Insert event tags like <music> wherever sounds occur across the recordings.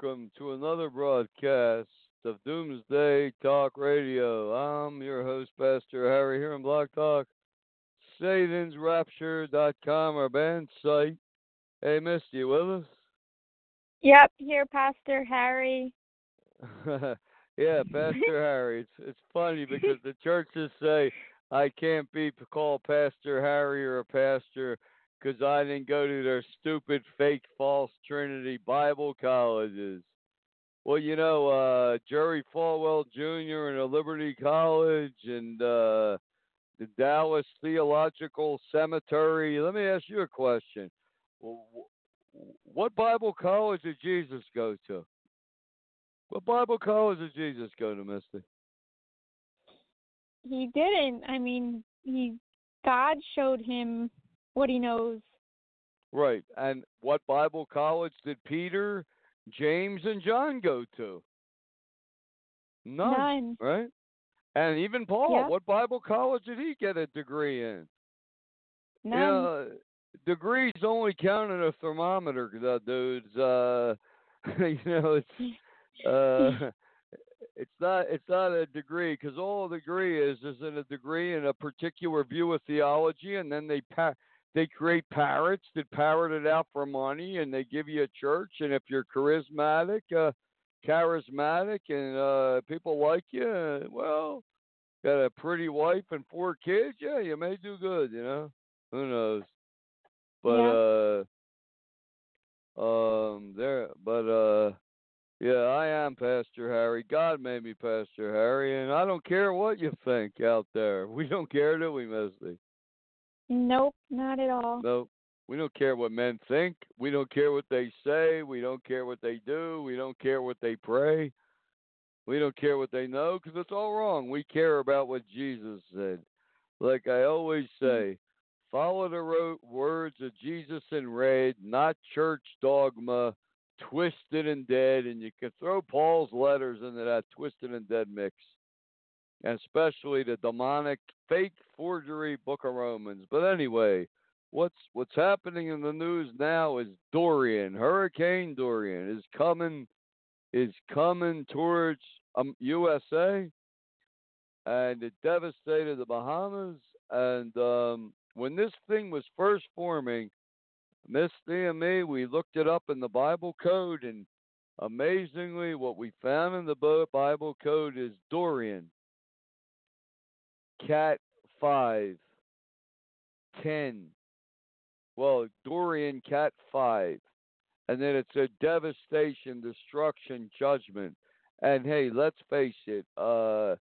Welcome to another broadcast of Doomsday Talk Radio. I'm your host, Pastor Harry, here on Blog Talk, SatansRapture.com, our band site. Hey, Misty, you with Yep, here, Pastor Harry. <laughs> yeah, Pastor <laughs> Harry. It's it's funny because <laughs> the churches say I can't be called Pastor Harry or a pastor because I didn't go to their stupid, fake, false Trinity Bible colleges. Well, you know, uh, Jerry Falwell Jr. and the Liberty College and uh, the Dallas Theological Cemetery. Let me ask you a question. Wh- wh- What Bible college did Jesus go to? What Bible college did Jesus go to, Misty? He didn't. I mean, he God showed him what he knows. Right. And what Bible college did Peter, James, and John go to? None. None. Right? And even Paul, Yep. what Bible college did he get a degree in? None. Yeah, degrees only count in a thermometer, dudes. Uh, <laughs> you know, it's <laughs> uh, it's not it's not a degree because all a degree is is in a degree in a particular view of theology, and then they pa- they create parrots that parrot it out for money, and they give you a church, and if you're charismatic, uh, charismatic, and uh, people like you, uh, well, got a pretty wife and four kids, yeah, you may do good, you know. Who knows? But uh um there but uh yeah, I am Pastor Harry. God made me Pastor Harry and I don't care what you think out there. <laughs> We don't care, do we, Misty? Nope, not at all. No. We don't care what men think. We don't care what they say. We don't care what they do. We don't care what they pray. We don't care what they know because it's all wrong. We care about what Jesus said. Like I always mm-hmm. say, follow the ro- words of Jesus in red, not church dogma, twisted and dead. And you can throw Paul's letters into that twisted and dead mix, especially the demonic fake forgery book of Romans. But anyway, what's what's happening in the news now is Dorian, Hurricane Dorian, is coming is coming towards um, USA, and it devastated the Bahamas. And um, when this thing was first forming, Misty and me, we looked it up in the Bible code, and amazingly, what we found in the Bible code is Dorian, Cat 5, 10. Well, Dorian, Cat 5. And then it's a devastation, destruction, judgment. And hey, let's face it, uh,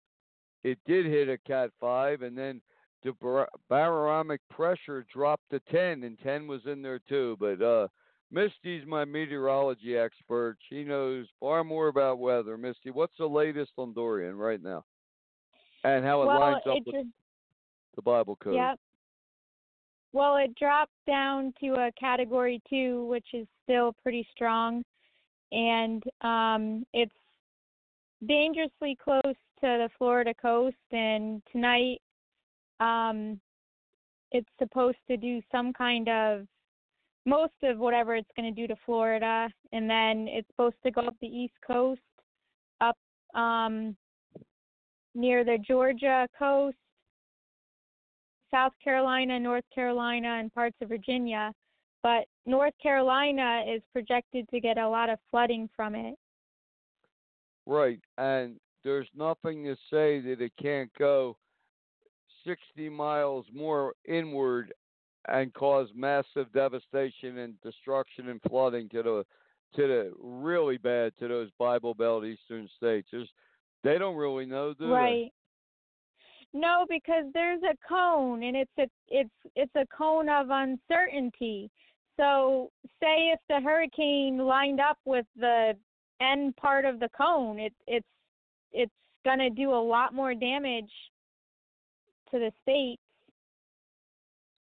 it did hit a Cat 5, and then the bar- barometric pressure dropped to 10, and 10 was in there too. But uh, Misty's my meteorology expert. She knows far more about weather. Misty, what's the latest on Dorian right now? And how it well, lines up it with just the Bible code. yep. Well, it dropped down to a category two, which is still pretty strong, and um, it's dangerously close to the Florida coast. And tonight, um, it's supposed to do some kind of most of whatever it's going to do to Florida, and then it's supposed to go up the East Coast, up um, near the Georgia coast, South Carolina, North Carolina, and parts of Virginia. But North Carolina is projected to get a lot of flooding from it. Right, and there's nothing to say that it can't go 60 miles more inward and cause massive devastation and destruction and flooding to the to the really bad to those Bible Belt eastern states. There's, they don't really know, do they? right. No, because there's a cone and it's a it's it's a cone of uncertainty. So say if the hurricane lined up with the end part of the cone, it it's it's gonna do a lot more damage to the states.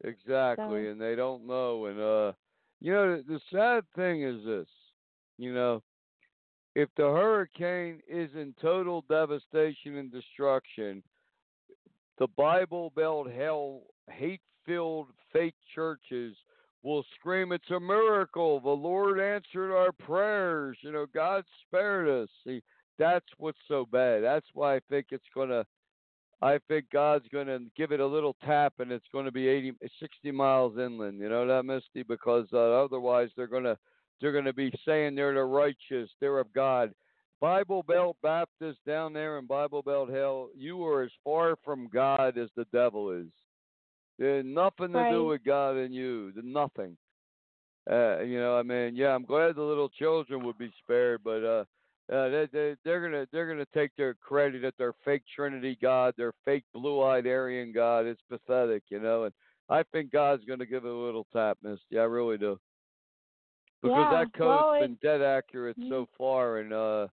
Exactly, So- and they don't know. And uh, you know, the, the sad thing is this. You know, if the hurricane is in total devastation and destruction, the Bible Belt hell, hate-filled fake churches will scream, "It's a miracle! The Lord answered our prayers. You know, God spared us." See, that's what's so bad. That's why I think it's gonna. I think God's going to give it a little tap, and it's going to be 80, 60 miles inland. You know that, Misty, because uh, otherwise they're going to they're going to be saying they're the righteous, they're of God. Bible Belt Baptist down there in Bible Belt Hell, you are as far from God as the devil is. There's nothing to do with God in you. There's nothing. Uh, you know, I mean, yeah, I'm glad the little children would be spared, but uh, uh, they, they they're gonna they're gonna take their credit at their fake Trinity God, their fake blue-eyed Aryan God. It's pathetic, you know. And I think God's gonna give it a little tap, Misty. I really do. Because Yeah, that code's well, been dead accurate so far, and uh,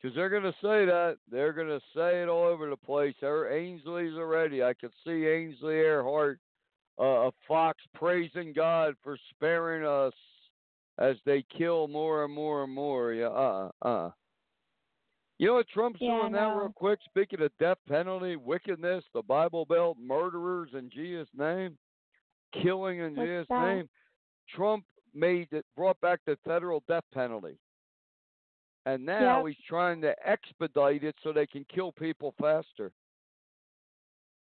because they're gonna say that, they're gonna say it all over the place. Her Ainsley's already. I could see Ainsley Earhardt, uh, a fox, praising God for sparing us as they kill more and more and more. Yeah, uh, uh. uh. You know what Trump's Yeah, doing now, real quick? Speaking of death penalty, wickedness, the Bible Belt murderers in Jesus' name, killing in What's Jesus' that? name. Trump made it, brought back the federal death penalty, and now Yep. he's trying to expedite it so they can kill people faster.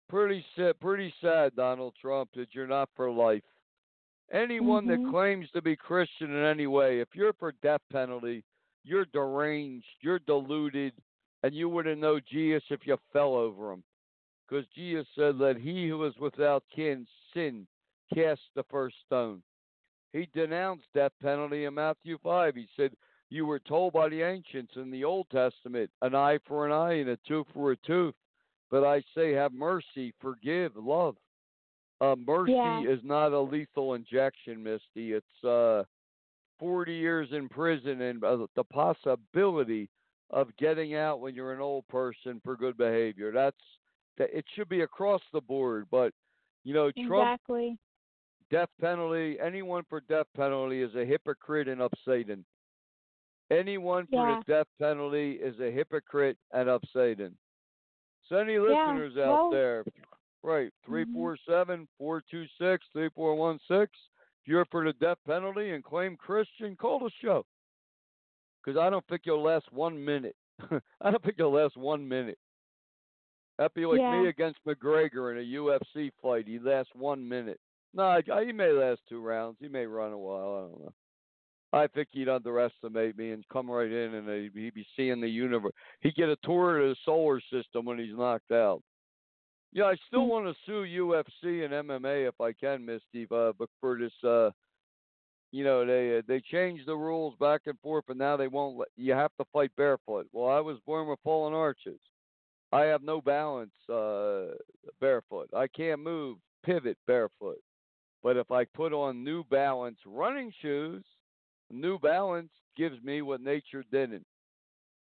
Pretty sad, pretty sad, Donald Trump, that you're not for life. Anyone that Mhm. claims to be Christian in any way, if you're for death penalty, you're deranged, you're deluded, and you wouldn't know Jesus if you fell over him. Because Jesus said, Let he who is without kin sin cast the first stone. He denounced death penalty in Matthew 5. He said, You were told by the ancients in the Old Testament, an eye for an eye and a tooth for a tooth. But I say, have mercy, forgive, love. Uh, mercy Yeah. is not a lethal injection, Misty. It's uh, 40 years in prison and uh, the possibility of getting out when you're an old person for good behavior. That's that. It should be across the board, but you know, Trump Exactly. Death penalty. Anyone for death penalty is a hypocrite and of Satan. Anyone for the death penalty is a hypocrite and of Satan. So any Yeah, listeners out well- there, right? Three Mhm. four seven four two six three four one six. If you're for the death penalty and claim Christian, call the show. Because I don't think you'll last one minute. <laughs> I don't think you'll last one minute. That'd be like me against McGregor in a UFC fight. He lasts one minute. No, he may last two rounds. He may run a while. I don't know. I think he'd underestimate me and come right in, and he'd he'd be seeing the universe. He'd get a tour of the solar system when he's knocked out. Yeah, I still Mm. want to sue UFC and MMA if I can, Misty, uh, but for this, uh, you know, they uh, they changed the rules back and forth, and now they won't let you have to fight barefoot. Well, I was born with fallen arches. I have no balance uh, barefoot. I can't move, pivot barefoot. But if I put on New Balance running shoes, New Balance gives me what nature didn't.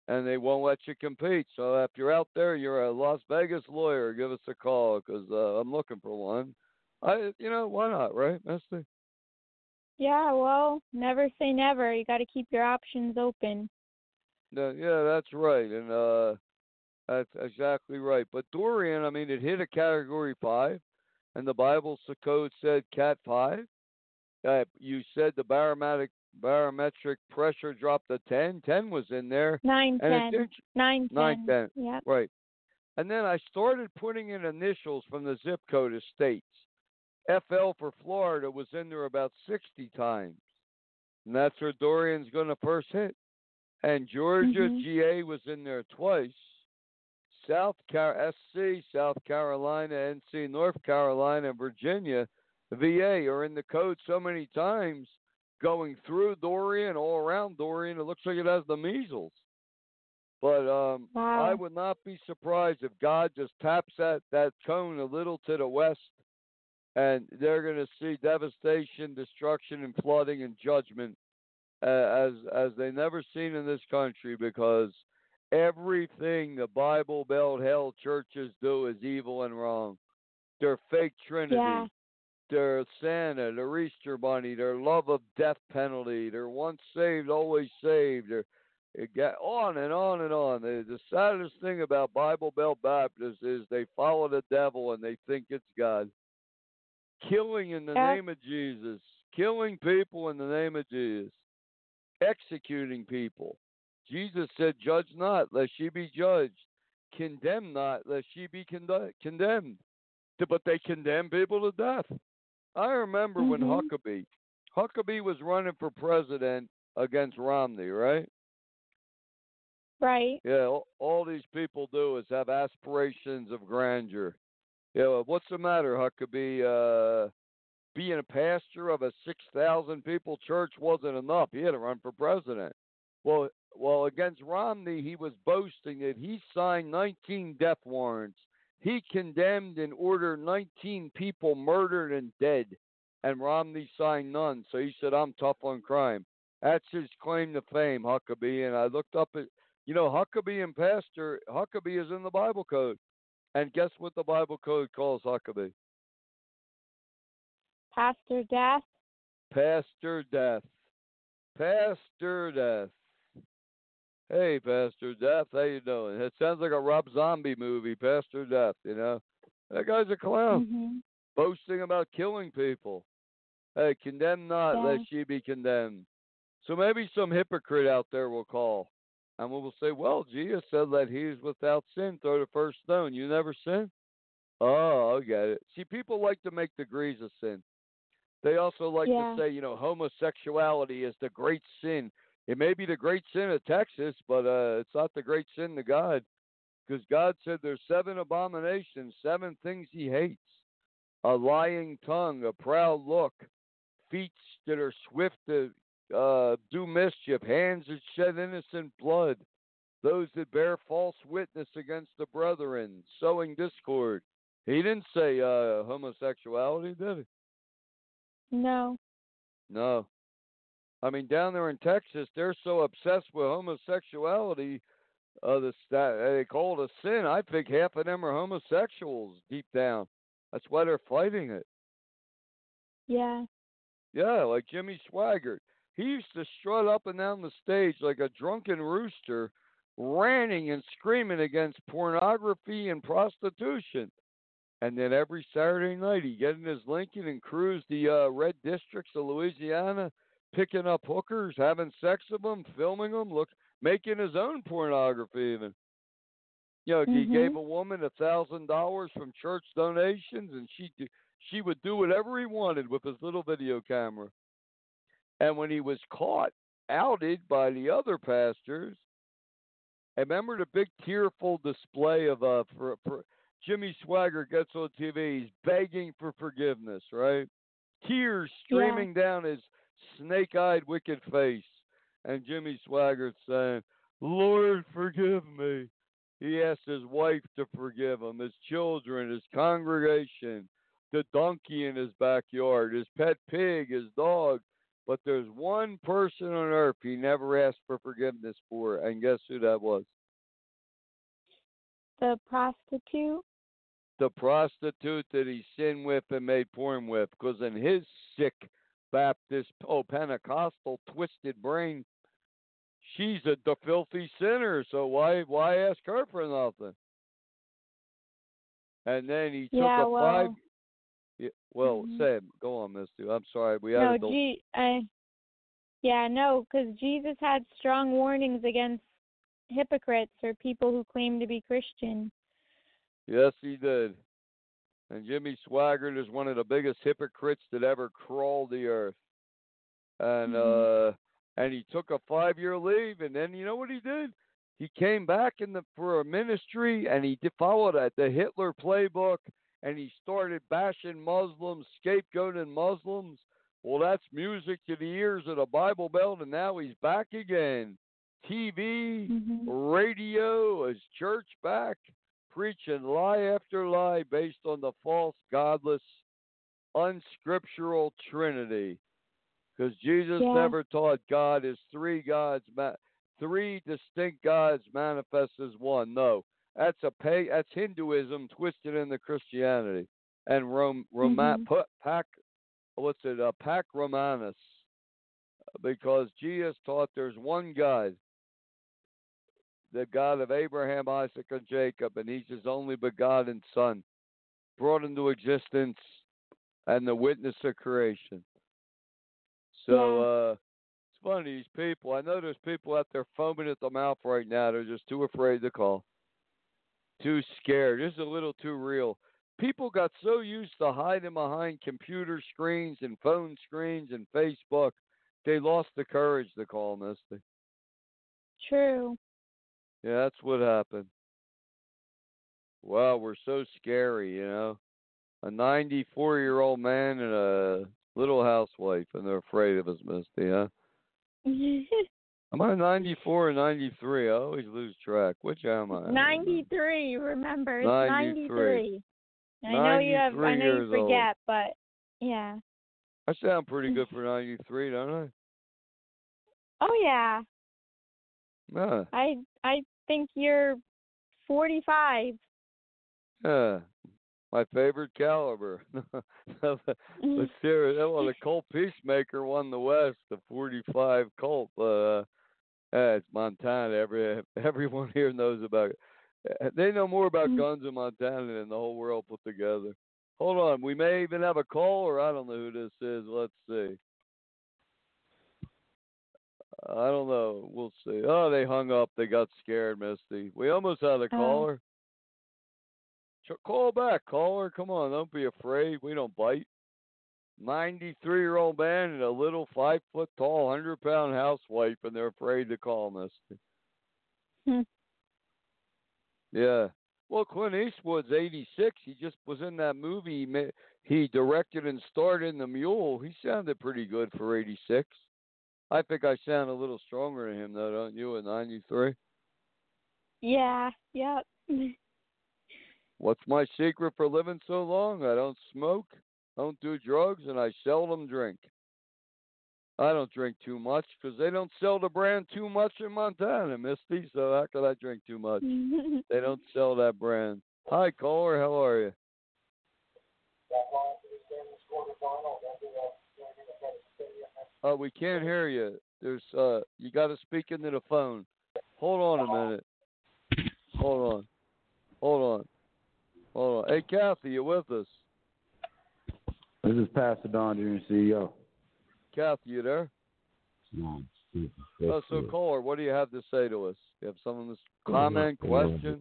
And they won't let you compete. So if you're out there, you're a Las Vegas lawyer, give us a call because uh, I'm looking for one. I, you know, why not, right, Misty? Yeah, well, never say never. You got to keep your options open. No, yeah, that's right, and uh, that's exactly right. But Dorian, I mean, it hit a Category Five, and the Bible code said Cat Five. Uh, you said the barometric barometric pressure dropped to 10. 10 was in there. Nine And ten. it's int- Nine Nine ten. Yep. Right. And then I started putting in initials from the zip code of states. FL for Florida was in there about 60 times. And that's where Dorian's going to first hit. And Georgia Mhm. GA was in there twice. South Car- SC, South Carolina, NC, North Carolina, Virginia, VA are in the code so many times going through Dorian, all around Dorian. It looks like it has the measles. But um, Wow. I would not be surprised if God just taps that, that cone a little to the west and they're going to see devastation, destruction, and flooding and judgment uh, as as they never seen in this country because everything the Bible Belt Hell churches do is evil and wrong. Their fake Trinity, Yeah. their Santa, their Easter Bunny, their love of death penalty, their once saved, always saved, their it got on and on and on. The, the saddest thing about Bible Belt Baptists is they follow the devil and they think it's God. Killing in the Yeah. name of Jesus, killing people in the name of Jesus, executing people. Jesus said, Judge not, lest ye be judged. Condemn not, lest ye be conde- condemned. But they condemn people to death. I remember when Mhm. Huckabee, Huckabee was running for president against Romney, right? Right. Yeah, all, all these people do is have aspirations of grandeur. Yeah, well, what's the matter, Huckabee? Uh, being a pastor of a six thousand people church wasn't enough. He had to run for president. Well, well, against Romney, he was boasting that he signed 19 death warrants. He condemned and ordered 19 people murdered and dead, and Romney signed none. So he said, "I'm tough on crime." That's his claim to fame, Huckabee. And I looked up at you know, Huckabee and Pastor, Huckabee is in the Bible code. And guess what the Bible code calls Huckabee? Pastor Death. Pastor Death. Pastor Death. Hey, Pastor Death, how you doing? It sounds like a Rob Zombie movie, Pastor Death, you know? That guy's a clown, Mhm. boasting about killing people. Hey, condemn not, Yeah. lest ye be condemned. So maybe some hypocrite out there will call. And we will say, well, Jesus said that he is without sin. Throw the first stone. You never sin? Oh, I get it. See, people like to make degrees of sin. They also like Yeah. to say, you know, homosexuality is the great sin. It may be the great sin of Texas, but uh, it's not the great sin to God. Because God said there's seven abominations, seven things he hates a lying tongue, a proud look, feet that are swift to uh, do mischief, hands that shed innocent blood, those that bear false witness against the brethren, sowing discord. He didn't say uh, homosexuality, did he? No. No. I mean, down there in Texas, they're so obsessed with homosexuality. Uh, the stat, they call it a sin. I think half of them are homosexuals deep down. That's why they're fighting it. Yeah. Yeah, like Jimmy Swaggart. He used to strut up and down the stage like a drunken rooster, ranting and screaming against pornography and prostitution. And then every Saturday night, he'd get in his Lincoln and cruise the uh, red districts of Louisiana, picking up hookers, having sex with them, filming them, look, making his own pornography even. You know, he Mhm. gave a woman a thousand dollars from church donations, and she she would do whatever he wanted with his little video camera. And when he was caught, outed by the other pastors, I remember the big tearful display of uh for, for Jimmy Swaggart gets on TV, he's begging for forgiveness, right? Tears streaming down his snake-eyed wicked face, and Jimmy Swaggart saying, "Lord, forgive me." He asked his wife to forgive him, his children, his congregation, the donkey in his backyard, his pet pig, his dog. But there's one person on earth he never asked for forgiveness for, and guess who that was? The prostitute. The prostitute that he sinned with and made porn with, because in his sick Baptist, oh, Pentecostal, twisted brain, she's a the filthy sinner. So why why ask her for nothing? And then he took Yeah, a well- five Yeah, well, Mhm. Sam, go on, Misty. I'm sorry. We had no, G- I, yeah, no, because Jesus had strong warnings against hypocrites or people who claim to be Christian. Yes, he did. And Jimmy Swaggart is one of the biggest hypocrites that ever crawled the earth. And Mhm. uh and he took a five year leave and then you know what he did? He came back in the for a ministry and he did, followed that the Hitler playbook and he started bashing Muslims, scapegoating Muslims. Well, that's music to the ears of the Bible Belt, and now he's back again. TV, Mhm. radio, his church back, preaching lie after lie based on the false, godless, unscriptural Trinity. Because Jesus Yeah. never taught God is three gods, ma- three distinct gods manifest as one. No, that's a pay. That's Hinduism twisted into Christianity, and Rome, Roma, Mhm. put pac, what's it? Uh, pac Romanus, because Jesus taught there's one God, the God of Abraham, Isaac, and Jacob, and He's His only begotten Son, brought into existence, and the witness of creation. So uh, it's funny these people. I know there's people out there foaming at the mouth right now. They're just too afraid to call, too scared. This is a little too real. People got so used to hiding behind computer screens and phone screens and Facebook, they lost the courage to call Misty. True. Yeah, that's what happened. Wow, we're so scary, you know. A 94 year old man and a little housewife, and they're afraid of us, Misty, huh? <laughs> Am I 94 or 93? I always lose track. Which am I? 93, remember. It's 93. 93. I know you have, I know you years old. forget, but yeah. I sound pretty good <laughs> for 93, don't I? Oh, yeah. Yeah. I I think you're 45. Yeah. My favorite caliber. <laughs> Let's <laughs> hear it. Well, the Colt Peacemaker won the West, the 45 Colt. Uh, yeah, it's Montana. Every <laughs> everyone here knows about it. Uh, They know more about Mm. guns in Montana than the whole world put together. Hold on, we may even have a caller. I don't know who this is. Let's see. I don't know. We'll see. Oh, they hung up. They got scared, Misty. We almost had a Oh. caller. Call back, caller. Come on, don't be afraid. We don't bite. 93 year old man and a little five foot tall, 100 pound housewife, and they're afraid to call Misty. Hmm. Yeah. Well, Clint Eastwood's 86. He just was in that movie. He directed and starred in The Mule. He sounded pretty good for 86. I think I sound a little stronger than him, though, don't you, at 93? Yeah, yep. <laughs> What's my secret for living so long? I don't smoke, don't do drugs, and I seldom drink. I don't drink too much because they don't sell the brand too much in Montana, Misty. So how could I drink too much? <laughs> They don't sell that brand. Hi, caller. How are you? Oh, we can't hear you. There's uh, you got to speak into the phone. Hold on a minute. Hold on. Hold on. Hold on. Hey, Kathy, you with us? This is Pastor Don Jr., CEO. Kathy, you there? No, Oh, so caller, what do you have to say to us? You have some of this comment, question?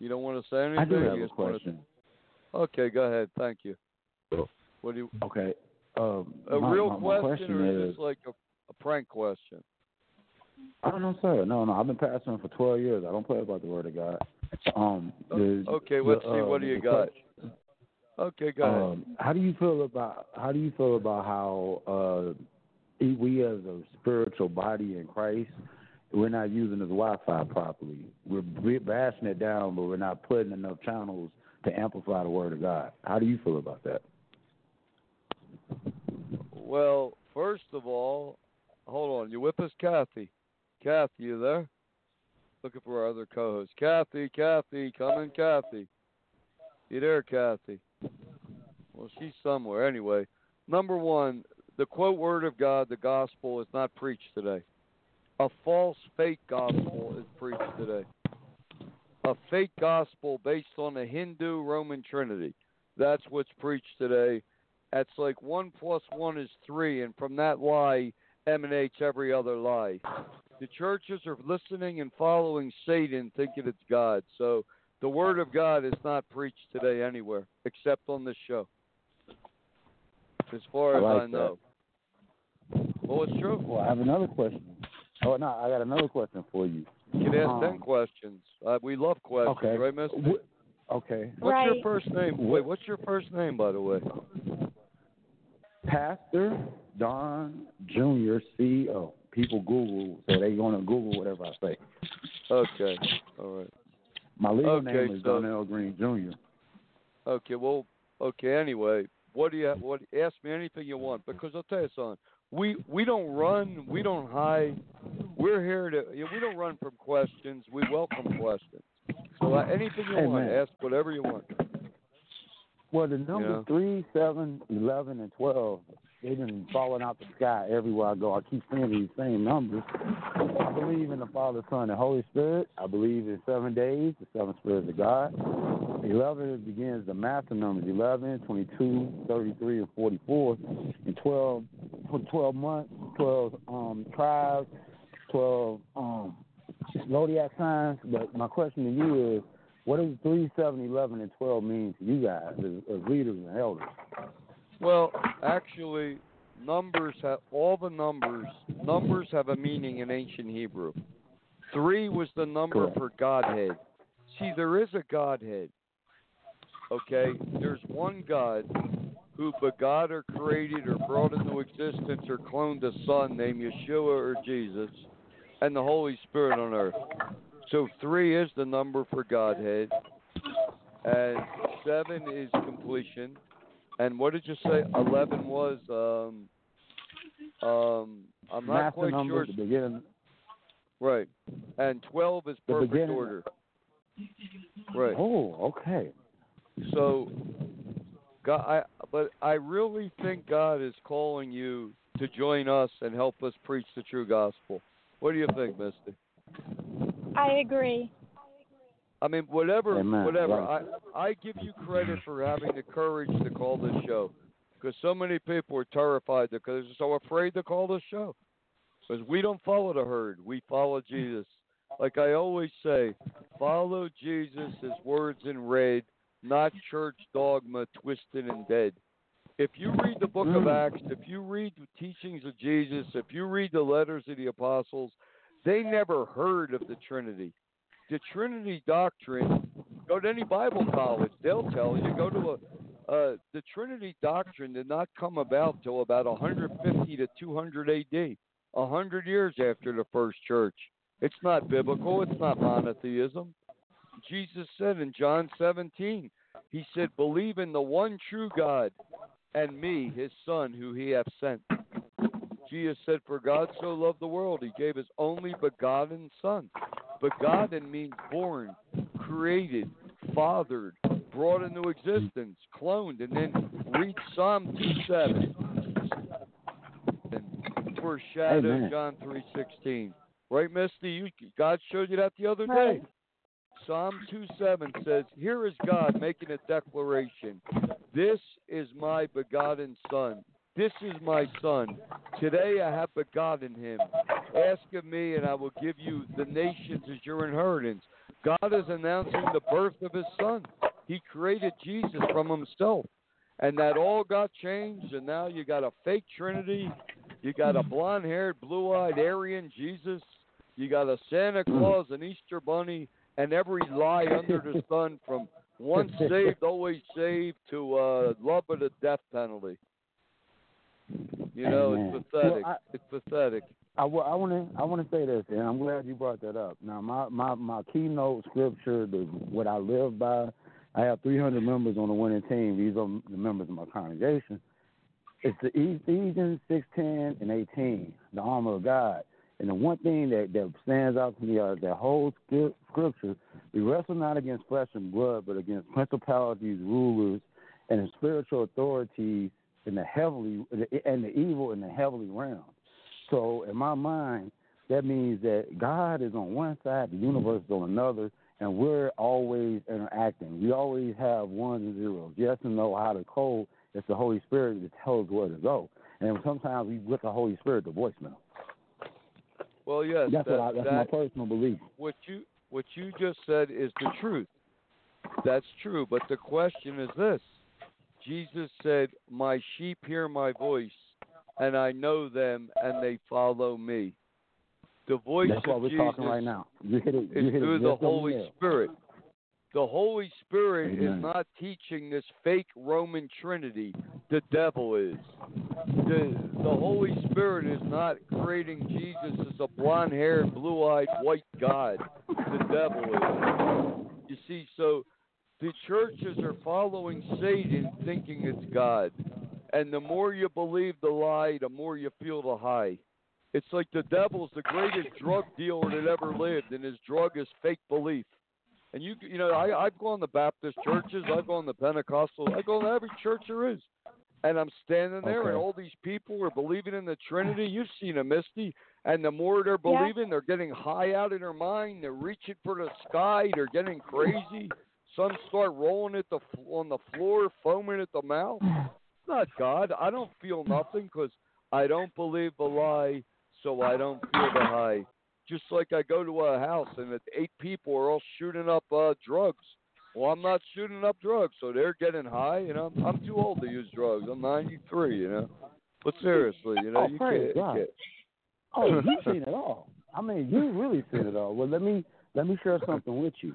You don't want to say anything? I do have a question. Okay, go ahead. Thank you. What do you? Okay. Um, A my, real my, my question, or is is, this like a, a prank question? I don't know, sir. No, no. I've been pastoring for twelve years. I don't play about the word of God. Um. The, Okay, the, let's see. uh, What do you got? question- Okay, go ahead. Um, how do you feel about how do you feel about how uh, we as a spiritual body in Christ, we're not using this Wi-Fi properly. We're we're bashing it down, but we're not putting enough channels to amplify the word of God. How do you feel about that? Well, first of all, hold on. You with us, Kathy? Kathy, you there? Looking for our other co-host. Kathy, Kathy, come in, Kathy. You there, Kathy? Well, she's somewhere. Anyway, number one, the quote word of God, the gospel, is not preached today. A false, fake gospel is preached today. A fake gospel based on a Hindu Roman Trinity. That's what's preached today. That's like one plus one is three, and from that lie emanates every other lie. The churches are listening and following Satan, thinking it's God. So the word of God is not preached today anywhere except on this show. As far I as like I know. Well, it's true. Well, I have another question. Oh no, I got another question for you. You can ask Um, ten questions. Uh, we love questions, Okay. right, Mister? Wh- Okay. What's Right. your first name? Wait, what's your first name, by the way? Pastor Don Junior CEO. People Google, so they gonna Google whatever I say. Okay, all right. My legal Okay, name is so- Donnell Green Jr. Okay, well, okay. Anyway, what do you what? Ask me anything you want because I'll tell you something. We we don't run, we don't hide. We're here to. You know, we don't run from questions. We welcome questions. So uh, anything you want, Amen. ask whatever you want. Well, the numbers Yeah. three, seven, eleven, and twelve, they've been falling out the sky everywhere I go. I keep seeing these same numbers. I believe in the Father, Son, and Holy Spirit. I believe in seven days, the seven spirits of God. Eleven begins the math of numbers 11, 22, 33, and 44. And 12, for 12 months, 12 um, tribes, 12 um, zodiac signs. But my question to you is, what does 3, 7, 11, and 12 mean to you guys as, as leaders and elders? Well, actually, numbers have all the numbers. Numbers have a meaning in ancient Hebrew. Three was the number Correct. for Godhead. See, there is a Godhead. Okay, there's one God who begot or created or brought into existence or cloned a son named Yeshua or Jesus, and the Holy Spirit on earth. So three is the number for Godhead, and seven is completion. And what did you say? Eleven was um um I'm not Master quite number, sure. Right. And twelve is perfect order. Right. Oh, okay. So God I but I really think God is calling you to join us and help us preach the true gospel. What do you think, Misty? I agree. I mean, whatever, Amen. whatever. Right. I I give you credit for having the courage to call this show, because so many people are terrified because they're so afraid to call this show. Because we don't follow the herd, we follow Jesus. Like I always say, follow Jesus, His words in red, not church dogma twisted and dead. If you read the book of Mm. Acts, if you read the teachings of Jesus, if you read the letters of the apostles, they never heard of the Trinity the Trinity doctrine, go to any Bible college, they'll tell you. Go to a uh, the Trinity doctrine did not come about till about 150 to 200 A.D. A hundred years after the first church. It's not biblical. It's not monotheism. Jesus said in John 17, He said, "Believe in the one true God, and me, His Son, who He hath sent." Jesus said, "For God so loved the world, He gave His only begotten Son." Begotten means born, created, fathered, brought into existence, cloned, and then read Psalm 2 7 and foreshadow Amen. John three sixteen. Right, Misty? You, God showed you that the other day. Psalm 2 7 says, Here is God making a declaration. This is my begotten Son. This is my Son. Today I have begotten him. Ask of me, and I will give you the nations as your inheritance. God is announcing the birth of his Son. He created Jesus from himself. And that all got changed, and now you got a fake Trinity. You got a blonde haired, blue eyed Aryan Jesus. You got a Santa Claus, an Easter Bunny, and every lie under the sun from once saved, always saved to uh, love of the death penalty. You know, Amen. it's pathetic. Well, I- it's pathetic. I want to I want to say this, and I'm glad you brought that up. Now, my my my keynote scripture, the what I live by, I have 300 members on the winning team. These are the members of my congregation. It's the Ephesians 6:10 and 18, the armor of God. And the one thing that that stands out to me is that whole scripture. We wrestle not against flesh and blood, but against principalities, rulers, and spiritual authorities in the heavenly and the evil in the heavenly realm. So in my mind, that means that God is on one side, the universe is on another, and we're always interacting. We always have ones and zeros. Yes and no how to code. It's the Holy Spirit that tells where to go. And sometimes we with the Holy Spirit the voicemail. Well, yes, That's that, I, that's that, my personal belief. what you what you just said is the truth. That's true, but the question is this. Jesus said, "My sheep hear my voice, and I know them, and they follow me." The voice That's what of we're Jesus talking right now. You hit it. You is hit through it the Holy. Spirit. The Holy Spirit Amen. is not teaching this fake Roman Trinity. The devil is. The the Holy Spirit is not creating Jesus as a blonde haired, blue eyed white God. The devil is. You see, so the churches are following Satan thinking it's God. And the more you believe the lie, the more you feel the high. It's like the devil's the greatest drug dealer that ever lived, and his drug is fake belief. And you, you know, I, I've gone to Baptist churches, I've gone to Pentecostal, I go to every church there is, and I'm standing there, and all these people are believing in the Trinity. You've seen them, Misty, and the more they're Yeah. believing, they're getting high out of their mind. They're reaching for the sky. They're getting crazy. Some start rolling at the on the floor, foaming at the mouth. <sighs> Not God. I don't feel nothing because I don't believe the lie, so I don't feel the high. Just like I go to a house and eight people are all shooting up uh, drugs. Well, I'm not shooting up drugs, so they're getting high, and I'm I'm too old to use drugs. I'm 93, you know. But seriously, you know, Oh, you can't. God. You can't. Oh, you've <laughs> seen it all. I mean, you really seen it all. Well, let me let me share something with you.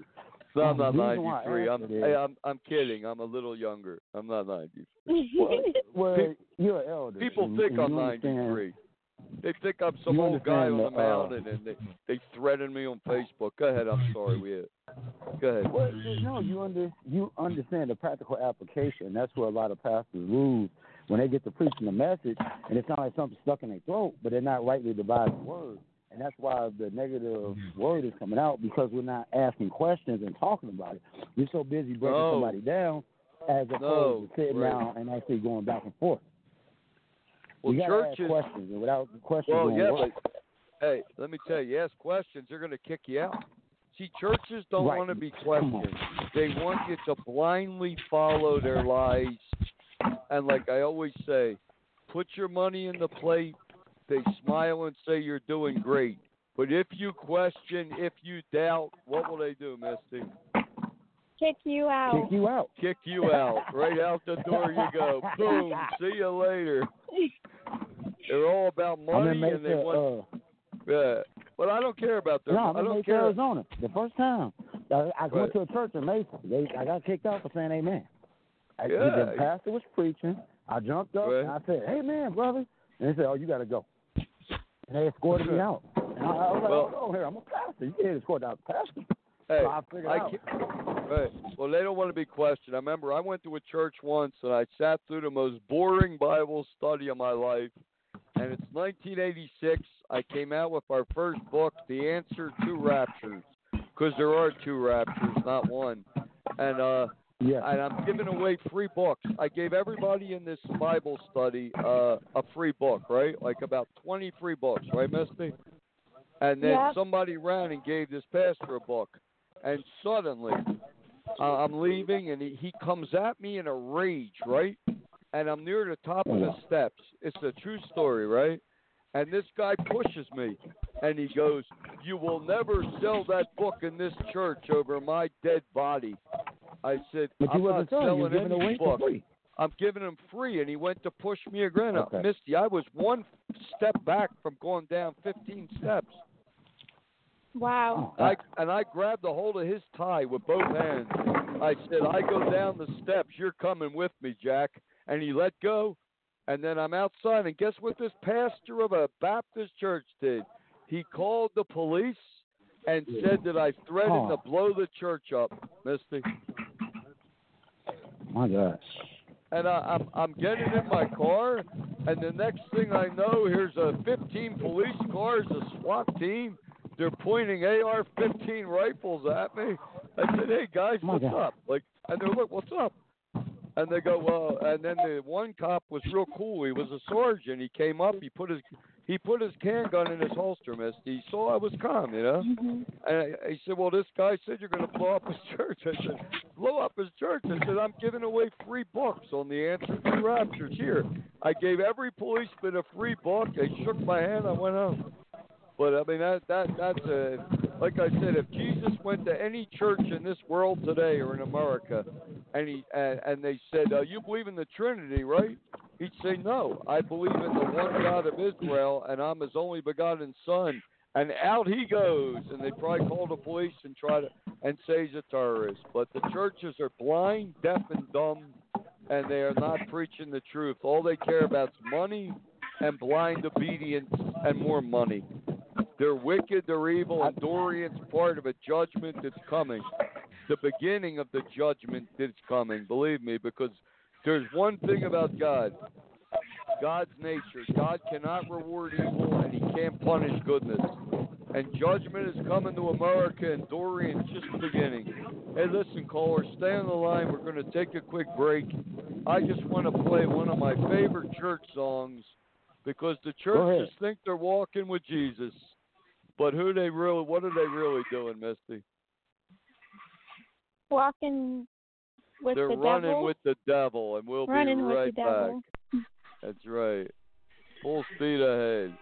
No, I'm not reason why I 93. I'm hey, I'm I'm kidding. I'm a little younger. I'm not 93. <laughs> Well, well Pe- you're an elder. People and- think and I'm you understand- 93. They think I'm some old guy on the uh, mountain, and they they threaten me on Facebook. Go ahead. I'm sorry. We had. go ahead. Well, no, you under you understand the practical application. That's where a lot of pastors lose when they get to preaching the message, and it sounds like something stuck in their throat, but they're not rightly dividing the word. And that's why the negative mm-hmm. word is coming out because we're not asking questions and talking about it. We're so busy breaking No. somebody down as opposed No, to sitting right. down and actually going back and forth. Well, we churches. ask questions, and without the questions, Well, yeah, work. but hey, let me tell you, you ask questions, they're going to kick you out. See, churches don't Right. want to be questioned. They want you to blindly follow their lies. And like I always say, put your money in the plate. They smile and say you're doing great. But if you question, if you doubt, what will they do, Misty? Kick you out. kick you out. Kick you out. Right out the door you go. Boom. See you later. They're all about money and they Mesa, want uh, Yeah. But I don't care about their No, I I'm in don't Mesa, care. Arizona. The first time I, I Right. went to a church in Mesa. They, I got kicked out for saying amen. I, Yeah. The pastor was preaching. I jumped up Right. and I said, "Hey, man, brother," and they said, "Oh, you got to go." And they escorted me out. And I, I was like, Well- "Oh, here, I'm a pastor. You can't escort out the pastor." Hey, so I I can't, right. Well, they don't want to be questioned. I remember I went to a church once and I sat through the most boring Bible study of my life. And it's 1986. I came out with our first book, The Answer to Raptures, because there are two raptures, not one. And uh, Yeah. and I'm giving away free books. I gave everybody in this Bible study uh, a free book, right? Like about 20 free books, right, Misty? And then Yep. somebody ran and gave this pastor a book. And suddenly, uh, I'm leaving, and he, he comes at me in a rage, right? And I'm near the top of the steps. It's a true story, right? And this guy pushes me, and he goes, "You will never sell that book in this church over my dead body." I said, But "I'm not selling. You selling were giving any away book. I'm giving him free, and he went to push me again. Okay. Misty, I was one step back from going down 15 steps. Wow. Oh, I and I grabbed a hold of his tie with both hands. I said, "I go down the steps. You're coming with me, Jack." And he let go. And then I'm outside, and guess what? This pastor of a Baptist church did. He called the police and said that I threatened Oh. to blow the church up, Misty. My gosh. and I, I'm I'm getting in my car, and the next thing I know, here's a 15 police cars, a SWAT team. They're pointing AR-15 rifles at me. I said, "Hey guys, My what's God. up?" Like, and they're like, "What's up?" And they go, "Well," and then the one cop was real cool. He was a sergeant. He came up. He put his he put his handgun in his holster, Misty. He saw I was calm, you know. Mhm. And I, he said, "Well, this guy said you're going to blow up his <laughs> church." I said, "Blow up his church?" I said, "I'm giving away free books on the answer to raptures here." I gave every policeman a free book. They shook my hand. I went home. But I mean, that that that's a like I said. If Jesus went to any church in this world today or in America, and he and, and they said, uh, "You believe in the Trinity, right?" He'd say, "No, I believe in the one God of Israel, and I'm His only begotten Son." And out he goes, and they probably call the police and try to and say he's a terrorist. But the churches are blind, deaf, and dumb, and they are not preaching the truth. All they care about is money and blind obedience and more money. They're wicked, they're evil, and Dorian's part of a judgment that's coming. The beginning of the judgment that's coming, believe me, because there's one thing about God God's nature. God cannot reward evil, and He can't punish goodness. And judgment is coming to America, and Dorian's just the beginning. Hey, listen, caller, stay on the line. We're going to take a quick break. I just want to play one of my favorite church songs because the churches think they're walking with Jesus, but who they really, what are they really doing, Misty? Walking with they're the running devil. with the devil, and we'll running be with right the back. devil. That's right. Full speed ahead.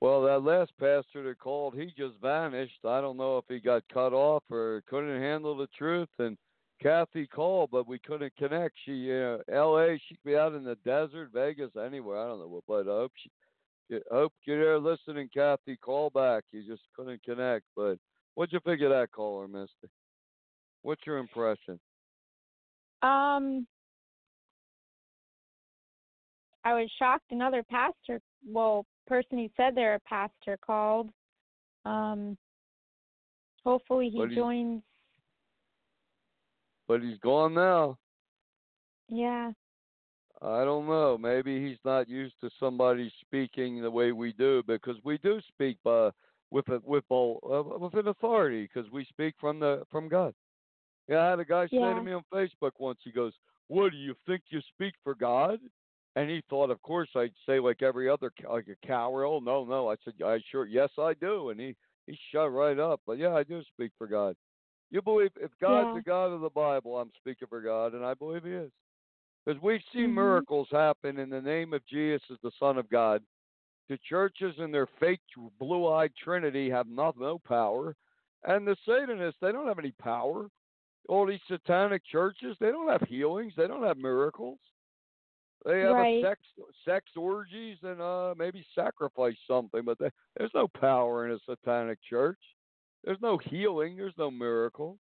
Well, that last pastor that called, he just vanished. I don't know if he got cut off or couldn't handle the truth. And Kathy called, but we couldn't connect. She, uh, L.A., she'd be out in the desert, Vegas, anywhere. I don't know, but I hope she, I hope you're there listening, Kathy. Call back. You just couldn't connect. But what'd you think of that caller, Misty? What's your impression? Um, I was shocked. Another pastor, well, person who said they're a pastor called. Um, hopefully he But joins. But he's gone now. Yeah. I don't know. Maybe he's not used to somebody speaking the way we do because we do speak by with a with all uh, with an authority because we speak from the from God. Yeah, I had a guy say to me on Facebook once. He goes, "What do you think you speak for God?" And he thought, of course, I'd say like every other like a coward. Oh no, no. I said, I sure, yes, I do. And he he shut right up. But yeah, I do speak for God. You believe if God's Yeah. the God of the Bible, I'm speaking for God, and I believe He is. Because we've seen Mhm. miracles happen in the name of Jesus as the Son of God. The churches and their fake blue-eyed Trinity have not no power, and the Satanists they don't have any power. All these satanic churches they don't have healings, they don't have miracles. They have Right. a sex sex orgies and uh maybe sacrifice something, but they, there's no power in a satanic church. There's no healing. There's no miracle.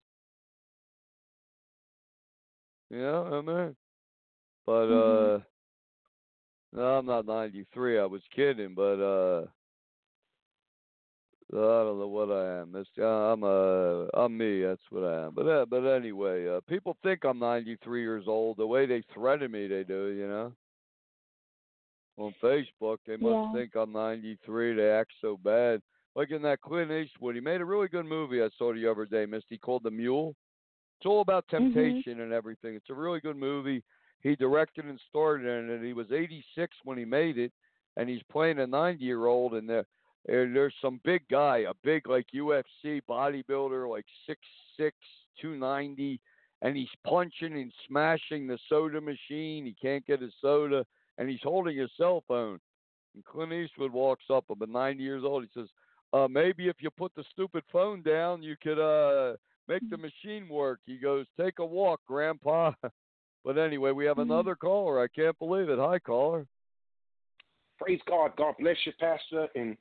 Yeah, amen. But Mhm. uh, no, I'm not 93. I was kidding, but uh, I don't know what I am. It's, uh, I'm uh, I'm me. That's what I am. But uh, but anyway, uh, people think I'm 93 years old. The way they threaten me, they do. You know. On Facebook, they must Yeah. think I'm 93. They act so bad. Like in that Clint Eastwood, he made a really good movie I saw the other day, Misty, called The Mule. It's all about Mhm. temptation and everything. It's a really good movie. He directed and starred in it. and He was 86 when he made it, and he's playing a 90 year old. And there, and there's some big guy, a big like UFC bodybuilder, like six six, two ninety, and he's punching and smashing the soda machine. He can't get his soda, and he's holding his cell phone. And Clint Eastwood walks up, about 90 years old. He says, uh, maybe if you put the stupid phone down, you could uh, make the machine work. He goes, take a walk, Grandpa. <laughs> but anyway, we have Mhm. another caller. I can't believe it. Hi, caller. Praise God. God bless you, Pastor, and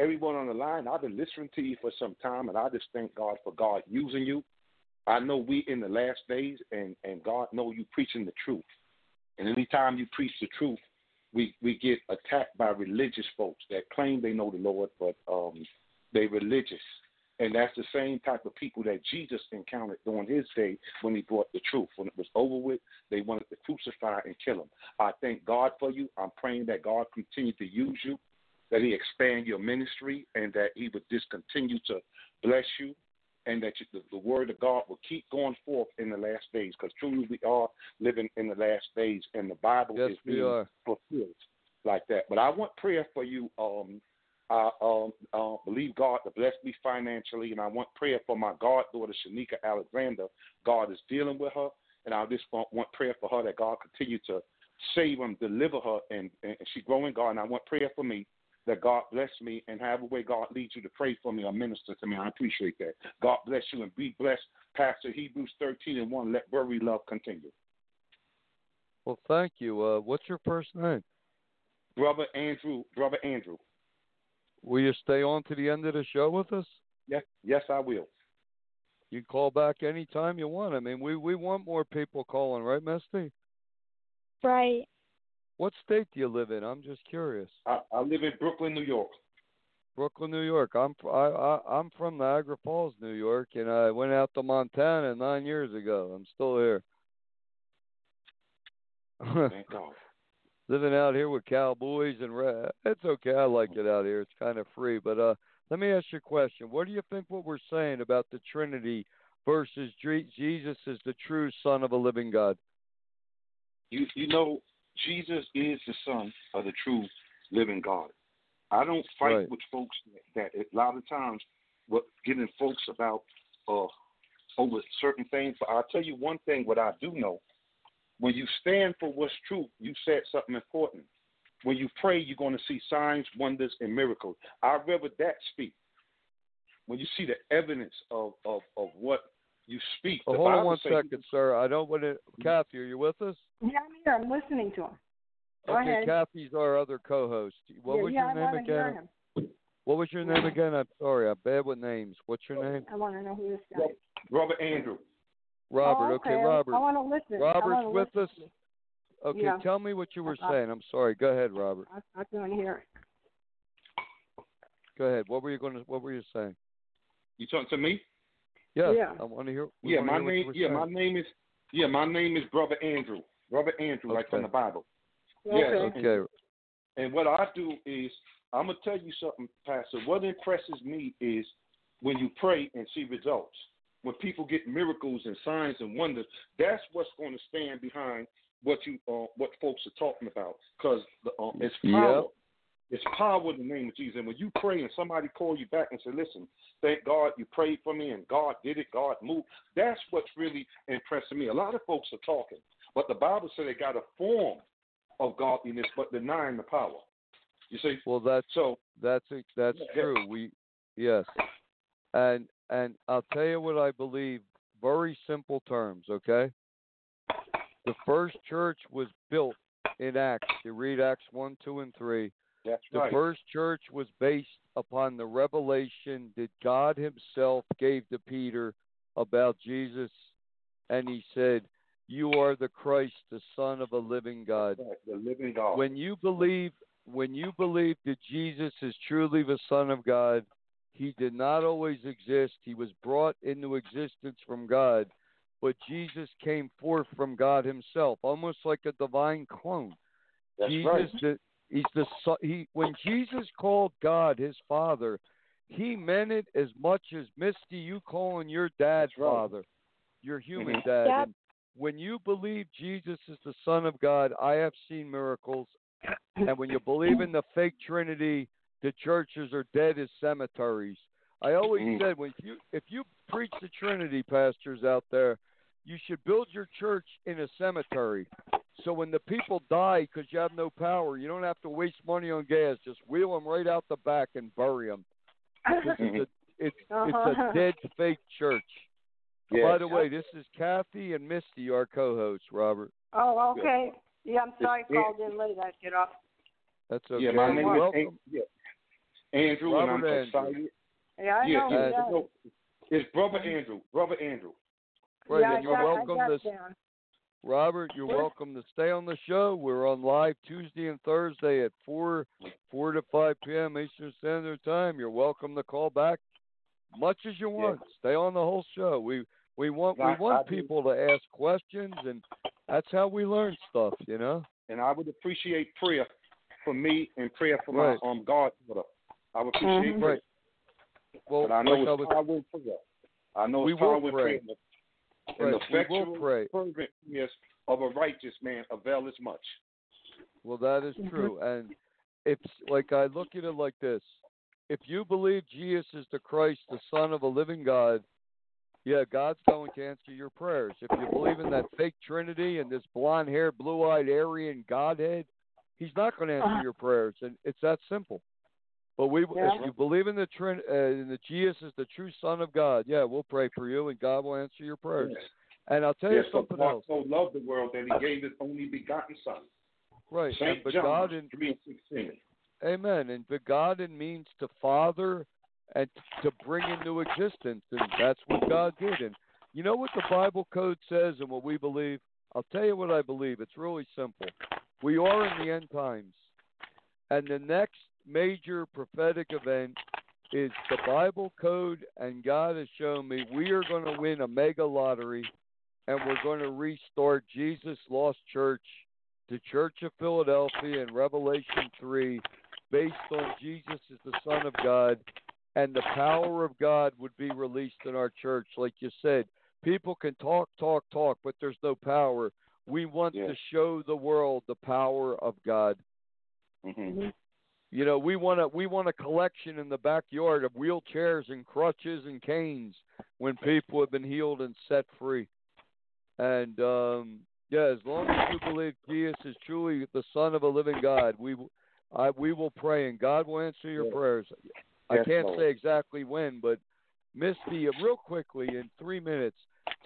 everyone on the line. I've been listening to you for some time, and I just thank God for God using you. I know we in the last days, and, and God know you preaching the truth. And anytime you preach the truth, we, we get attacked by religious folks that claim they know the Lord, but um, they religious. And that's the same type of people that Jesus encountered during his day when he brought the truth. When it was over with, they wanted to crucify and kill him. I thank God for you. I'm praying that God continue to use you, that He expand your ministry, and that He would just continue to bless you, and that you, the, the word of God will keep going forth in the last days. Because truly, we are living in the last days, and the Bible Yes, is being fulfilled like that. But I want prayer for you. Um, I um, uh, believe God to bless me financially, and I want prayer for my goddaughter Shanika Alexander. God is dealing with her, and I just want, want prayer for her that God continue to save and deliver her, and, and she growing God. And I want prayer for me that God bless me and have a way God leads you to pray for me or minister to me. I appreciate that. God bless you and be blessed. Pastor Hebrews 13 and 1, let worry love continue. Well, thank you. Uh, what's your first name? Brother Andrew, Brother Andrew. Will you stay on to the end of the show with us? Yes, yes, I will. You can call back anytime you want. I mean, we, we want more people calling, right, Misty? Right. What state do you live in? I'm just curious. I, I live in Brooklyn, New York. Brooklyn, New York. I'm I, I I'm from Niagara Falls, New York, and I went out to Montana nine years ago. I'm still here. Thank God. <laughs> Living out here with cowboys and ra- it's okay. I like it out here. It's kind of free. But uh, let me ask you a question. What do you think what we're saying about the Trinity versus Jesus is the true Son of a living God? You you know, Jesus is the Son of the true living God. I don't fight Right. with folks that, that a lot of times what getting folks about uh over certain things. But I'll tell you one thing what I do know. When you stand for what's true, you said something important. When you pray, you're going to see signs, wonders, and miracles. I'd rather that speak. When you see the evidence of, of, of what you speak, the hold on one second, one sir. I don't want to. Kathy, are you with us? Yeah, I'm here. I'm listening to him. Go okay, ahead. Kathy's our other co-host. What yeah, was yeah, your I name want to hear again? him. What was your name again? I'm sorry, I'm bad with names. What's your name? I want to know who this guy is. Brother Andrew. Robert. Oh, okay, I- Robert. I want to listen. Robert's wanna with listen. us. Okay, Yeah. tell me what you were Uh, saying. I'm sorry. Go ahead, Robert. I, I can hear it. Go ahead. What were you going to? What were you saying? You talking to me? Yes, Yeah. I want to hear. Yeah, my hear name. were Yeah, my name is. Yeah, my name is Brother Andrew. Brother Andrew, like from the Bible. Okay. Yeah. Okay. And what I do is, I'm gonna tell you something, Pastor. What impresses me is when you pray and see results. When people get miracles and signs and wonders, that's what's going to stand behind what you uh, what folks are talking about. Because uh, it's power. Yep. It's power in the name of Jesus. And when you pray and somebody call you back and say, "Listen, thank God you prayed for me and God did it, God moved," that's what's really impressing me. A lot of folks are talking, but the Bible said they got a form of godliness, but denying the power. You see? Well, that's So that's that's Yeah. true. We yes, and and I'll tell you what I believe. Very simple terms, okay? The first church was built in Acts. You read Acts one, two, and three. That's The right. first church was based upon the revelation that God Himself gave to Peter about Jesus, and He said, "You are the Christ, the Son of a living God." Right, the living God. when you believe when you believe that Jesus is truly the Son of God, he did not always exist. He was brought into existence from God, but Jesus came forth from God himself, almost like a divine clone. that's Jesus right. The, he's the son- he when Jesus called God his father, he meant it as much as Misty you calling your dad right. father, your human Mhm. dad. Yep. And when you believe Jesus is the Son of God, I have seen miracles. And when you believe in the fake Trinity, the churches are dead as cemeteries. I always Mhm. said when you if you preach the Trinity, pastors out there, you should build your church in a cemetery. So when the people die because you have no power, you don't have to waste money on gas. Just wheel them right out the back and bury them. It's a, it's, it's a uh-huh. dead fake church. Yes. By the way, this is Kathy and Misty, our co-hosts. Robert, Oh, okay. Yeah, I'm sorry I called in late. I had get off. that's okay. Yeah, my name Welcome. is An- yeah. Andrew, Robert and I'm Andrew. excited. Yeah, I yeah, know. yeah, yeah. no, it's brother Andrew, brother Andrew. Right, yeah, and I you're got, welcome I to got down. Robert, you're welcome to stay on the show. We're on live Tuesday and Thursday at four four to five p.m. Eastern Standard Time. You're welcome to call back much as you want. Stay on the whole show. We we want we want I do. people to ask questions, and that's how we learn stuff. You know. And I would appreciate prayer for me and prayer for Right. my um goddaughter. I would appreciate Mhm. prayer. Right. Well, But I know like I it's was, power in prayer. I know We it's will power pray. Prayer. And the right, we will effectual, pray. fervent prayers of a righteous man avail as much. Well, that is true. And it's like I look at it like this: if you believe Jesus is the Christ, the Son of a living God, yeah, God's going to answer your prayers. If you believe in that fake Trinity and this blonde-haired, blue-eyed Aryan Godhead, He's not going to answer Uh-huh. your prayers, and it's that simple. But we, Yeah. if you believe in the Trin, uh, in the Jesus is the true Son of God, yeah, we'll pray for you, and God will answer your prayers. Yes. And I'll tell Yes, you something God else, so loved the world that he gave his only begotten son. right? And Saint John God in. Amen. And begotten means to father and to bring into existence. And that's what God did. And you know what the Bible code says and what we believe? I'll tell you what I believe. It's really simple. We are in the end times. And the next major prophetic event is the Bible code, and God has shown me we are going to win a mega lottery and we're going to restart Jesus Lost Church, the Church of Philadelphia in Revelation 3, based on Jesus as the Son of God, and the power of God would be released in our church. Like you said, people can talk, talk, talk, but there's no power. We want Yes. to show the world the power of God. Mm-hmm. You know, we want a we want a collection in the backyard of wheelchairs and crutches and canes when people have been healed and set free. And um yeah, as long as you believe Jesus is truly the Son of a living God, we I, we will pray and God will answer your Yes. prayers. I Yes, can't Lord. say exactly when, but Misty, real quickly in three minutes,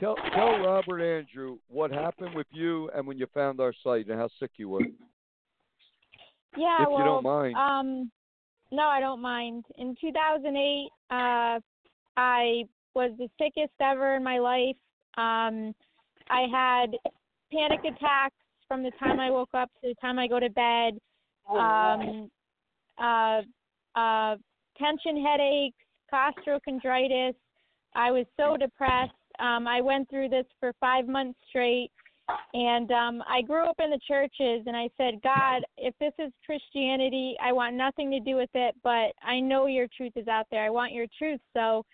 tell tell Robert Andrew what happened with you and when you found our site and how sick you were. Yeah, if well, you don't mind. Um, no, I don't mind. In 2008, uh, I was the sickest ever in my life. Um, I had panic attacks from the time I woke up to the time I go to bed. Um, uh, uh, tension headaches, costochondritis. I was so depressed. Um, I went through this for five months straight, And um I grew up in the churches and I said, God, if this is Christianity, I want nothing to do with it, but I know your truth is out there. I want your truth. So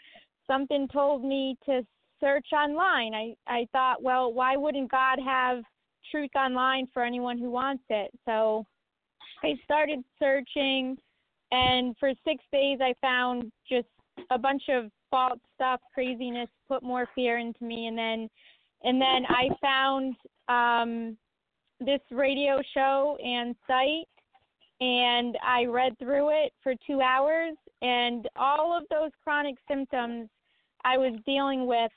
something told me to search online. I I thought, well, why wouldn't God have truth online for anyone who wants it? So I started searching and for 6 days I found just a bunch of false stuff, craziness, put more fear into me and then and then I found um this radio show and site and I read through it for 2 hours and all of those chronic symptoms I was dealing with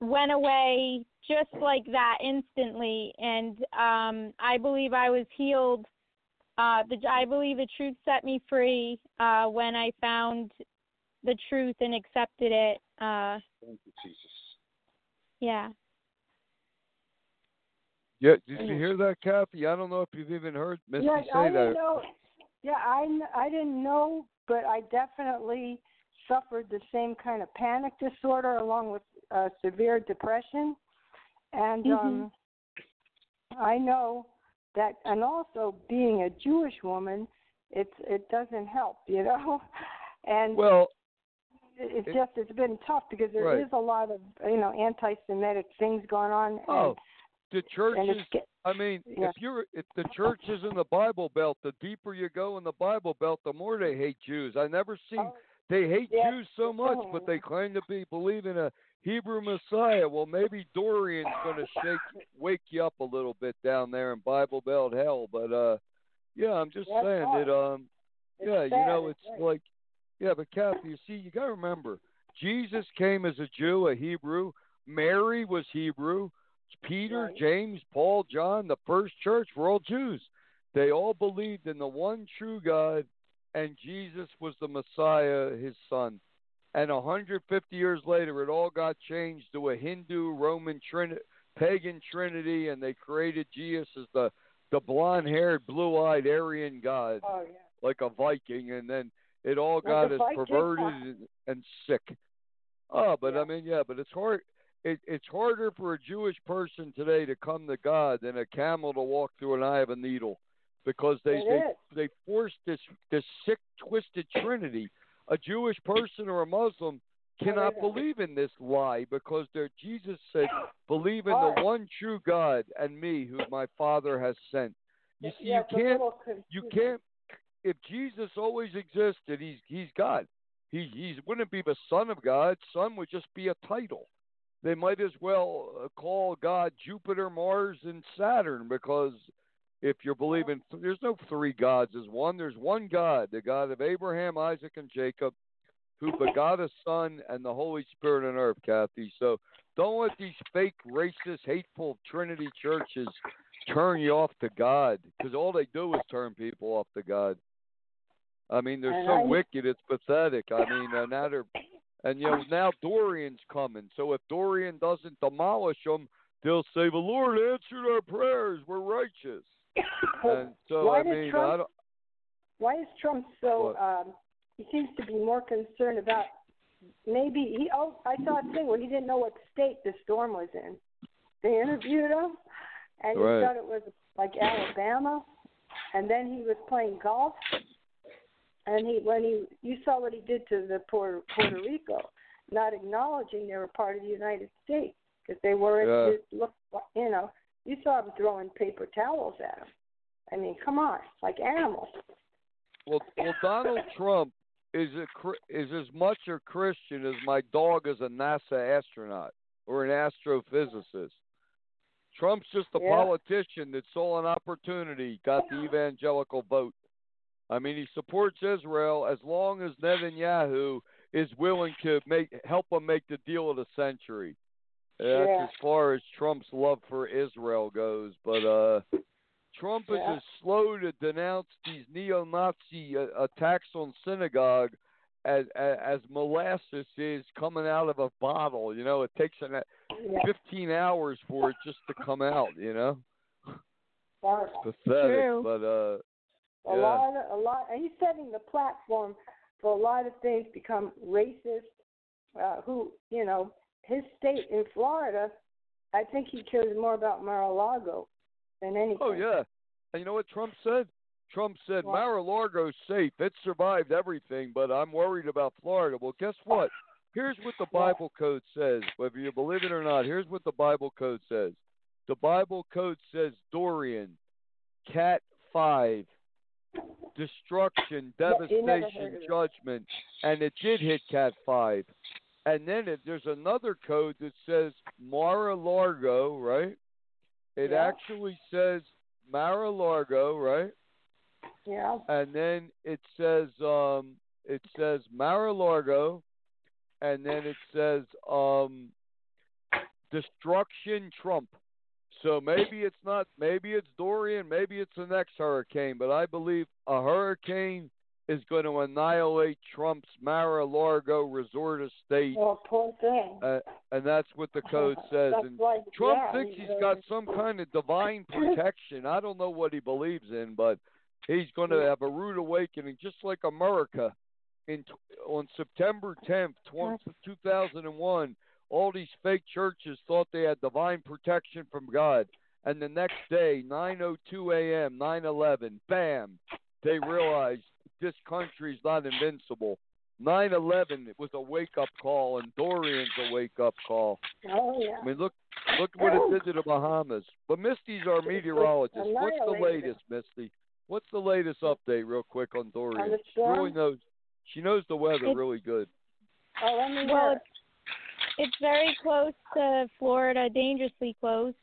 went away just like that instantly. And um I believe I was healed uh the I believe the truth set me free uh when I found the truth and accepted it uh. Thank you, Jesus. yeah Yeah, did you hear that, Kathy? I don't know if you've even heard Misty yeah, say I that. didn't know. Yeah, I I didn't know, but I definitely suffered the same kind of panic disorder along with uh, severe depression, and Mhm. um, I know that, and also being a Jewish woman, it's it doesn't help, <laughs> you know, and Well, it's it- just it's been tough because there is Right. a lot of you know anti-Semitic things going on. And, oh, the churches. I mean, Yeah. if you're if the church is in the Bible Belt, the deeper you go in the Bible Belt, the more they hate Jews. I never seen oh, they hate yeah, Jews so much, but they claim to be believe in a Hebrew Messiah. Well, maybe Dorian's going to shake wake you up a little bit down there in Bible Belt hell. But uh, yeah, I'm just That's saying hard. it. Um, it's yeah, sad, you know, it's right. like, yeah, but Kathy, you see, you got to remember, Jesus came as a Jew, a Hebrew. Mary was Hebrew. Peter, Right. James, Paul, John, the first church were all Jews. They all believed in the one true God, and Jesus was the Messiah, his son. And 150 years later, it all got changed to a Hindu, Roman, pagan trinity, and they created Jesus as the the blonde-haired, blue-eyed Aryan god oh yeah. like a Viking, and then it all got as Viking, perverted and, and sick. Oh, but Yeah. I mean, yeah, but it's hard. It, it's harder for a Jewish person today to come to God than a camel to walk through an eye of a needle, because they they they force this this sick, twisted Trinity. A Jewish person or a Muslim cannot believe in this lie because their Jesus said, "Believe in the one true God and me, who my Father has sent." You see, you can't you can't if Jesus always existed, he's he's God. He he's wouldn't be the Son of God. Son would just be a title. They might as well uh, call God Jupiter, Mars, and Saturn because if you're believing there's no three gods as one. There's one God, the God of Abraham, Isaac, and Jacob, who begot a Son and the Holy Spirit on earth, Kathy. So don't let these fake, racist, hateful Trinity churches turn you off to God because all they do is turn people off to God. I mean, they're so wicked, it's pathetic. I mean, uh, now they're, and you know, now Dorian's coming. So if Dorian doesn't demolish them, they'll say, "The Lord answered our prayers. We're righteous." <coughs> And so why I mean, Trump, I don't. why is Trump so? Um, he seems to be more concerned about maybe he. Oh, I saw a thing where he didn't know what state the storm was in. They interviewed him, and he Right. thought it was like Alabama, and then he was playing golf, and he when he you saw what he did to the Puerto Puerto Rico, not acknowledging they were part of the United States because they weren't. Yeah. Just look, you know, you saw him throwing paper towels at him. I mean, come on, like animals. Well, well, Donald Trump is a is as much a Christian as my dog is a NASA astronaut or an astrophysicist. Trump's just a Yeah. politician that saw an opportunity, got the evangelical vote. I mean, he supports Israel as long as Netanyahu is willing to make help him make the deal of the century. That's Yeah. as far as Trump's love for Israel goes. But uh, Trump Yeah. is as slow to denounce these neo-Nazi uh, attacks on synagogue as, as as molasses is coming out of a bottle. You know, it takes an, Yeah. 15 hours for it just to come out. You know, Horrible. pathetic. True. But uh, A Yeah. lot, of, a lot, and he's setting the platform for a lot of things become racist. Uh, who, you know, his state in Florida, I think he cares more about Mar-a-Lago than anything. Oh yeah. And you know what Trump said? Trump said What? Mar-a-Lago's safe. It survived everything, but I'm worried about Florida. Well, guess what? Here's what the Bible code says. Whether you believe it or not, here's what the Bible code says. The Bible code says Dorian, Cat 5, destruction, Yeah, you never heard devastation, judgment, and it did hit Cat 5. And then it, there's another code that says Mar-a-Lago, right? It Yeah. actually says Mar-a-Lago, right? Yeah. and then it says um it says Mar-a-Lago, and then it says um destruction Trump. So maybe it's not maybe it's Dorian, maybe it's the next hurricane, but I believe a hurricane is going to annihilate Trump's Mar-a-Lago resort estate, Oh, poor thing. uh, and that's what the code <laughs> says. And like, Trump yeah, thinks he's a- got some kind of divine <clears throat> protection. I don't know what he believes in, but he's going to have a rude awakening, just like America. In t- on September 10th, tw- 2001, all these fake churches thought they had divine protection from God, and the next day, 9:02 a.m., 9/11, bam, they realized this country's not invincible. 9/11 was a wake-up call, and Dorian's a wake-up call. Oh yeah. I mean, look, look what it did to the Bahamas. But Misty's our meteorologist. What's the latest, Misty? What's the latest update, real quick, on Dorian? She really knows. She knows the weather really good. Oh, let me Well, hear. It's very close to Florida, dangerously close,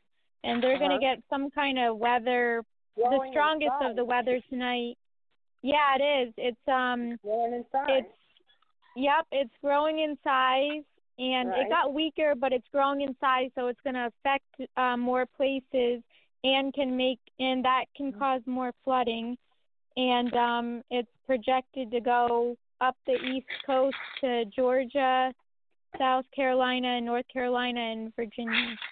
and they're going Uh-huh. to get some kind of weather. the strongest inside. of the weather tonight. Yeah, it is. It's um, Growing it's yep, it's growing in size, and Right. it got weaker, but it's growing in size, so it's going to affect uh, more places and can make and that can Mm-hmm. cause more flooding. And um, it's projected to go up the east coast to Georgia, South Carolina, and North Carolina, and Virginia. <laughs>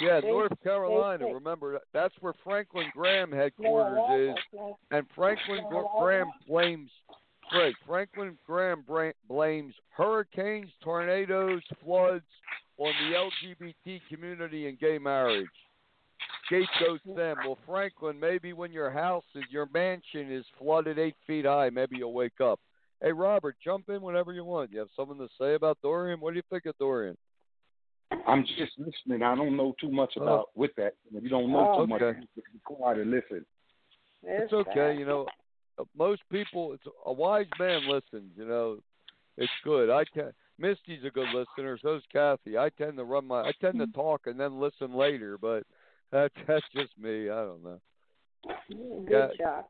Yeah, North Carolina. Remember, that's where Franklin Graham headquarters is, and Franklin No, Gr- no, Graham blames. Fred, Franklin Graham blames hurricanes, tornadoes, floods on the LGBT community and gay marriage. Scapegoats them. Well, Franklin, maybe when your house is, your mansion is flooded eight feet high, maybe you'll wake up. Hey, Robert, jump in whenever you want. You have something to say about Dorian? What do you think of Dorian? I'm just listening. I don't know too much Oh. about with that. If you don't know Oh, too much, okay. you just be quiet and listen. It's okay, you know. uh, Most people, it's a wise man listens. You know, it's good. I can. Misty's a good listener. So's Kathy. I tend to run my. I tend to talk and then listen later, but <laughs> that's that's just me. I don't know. Good Yeah. job.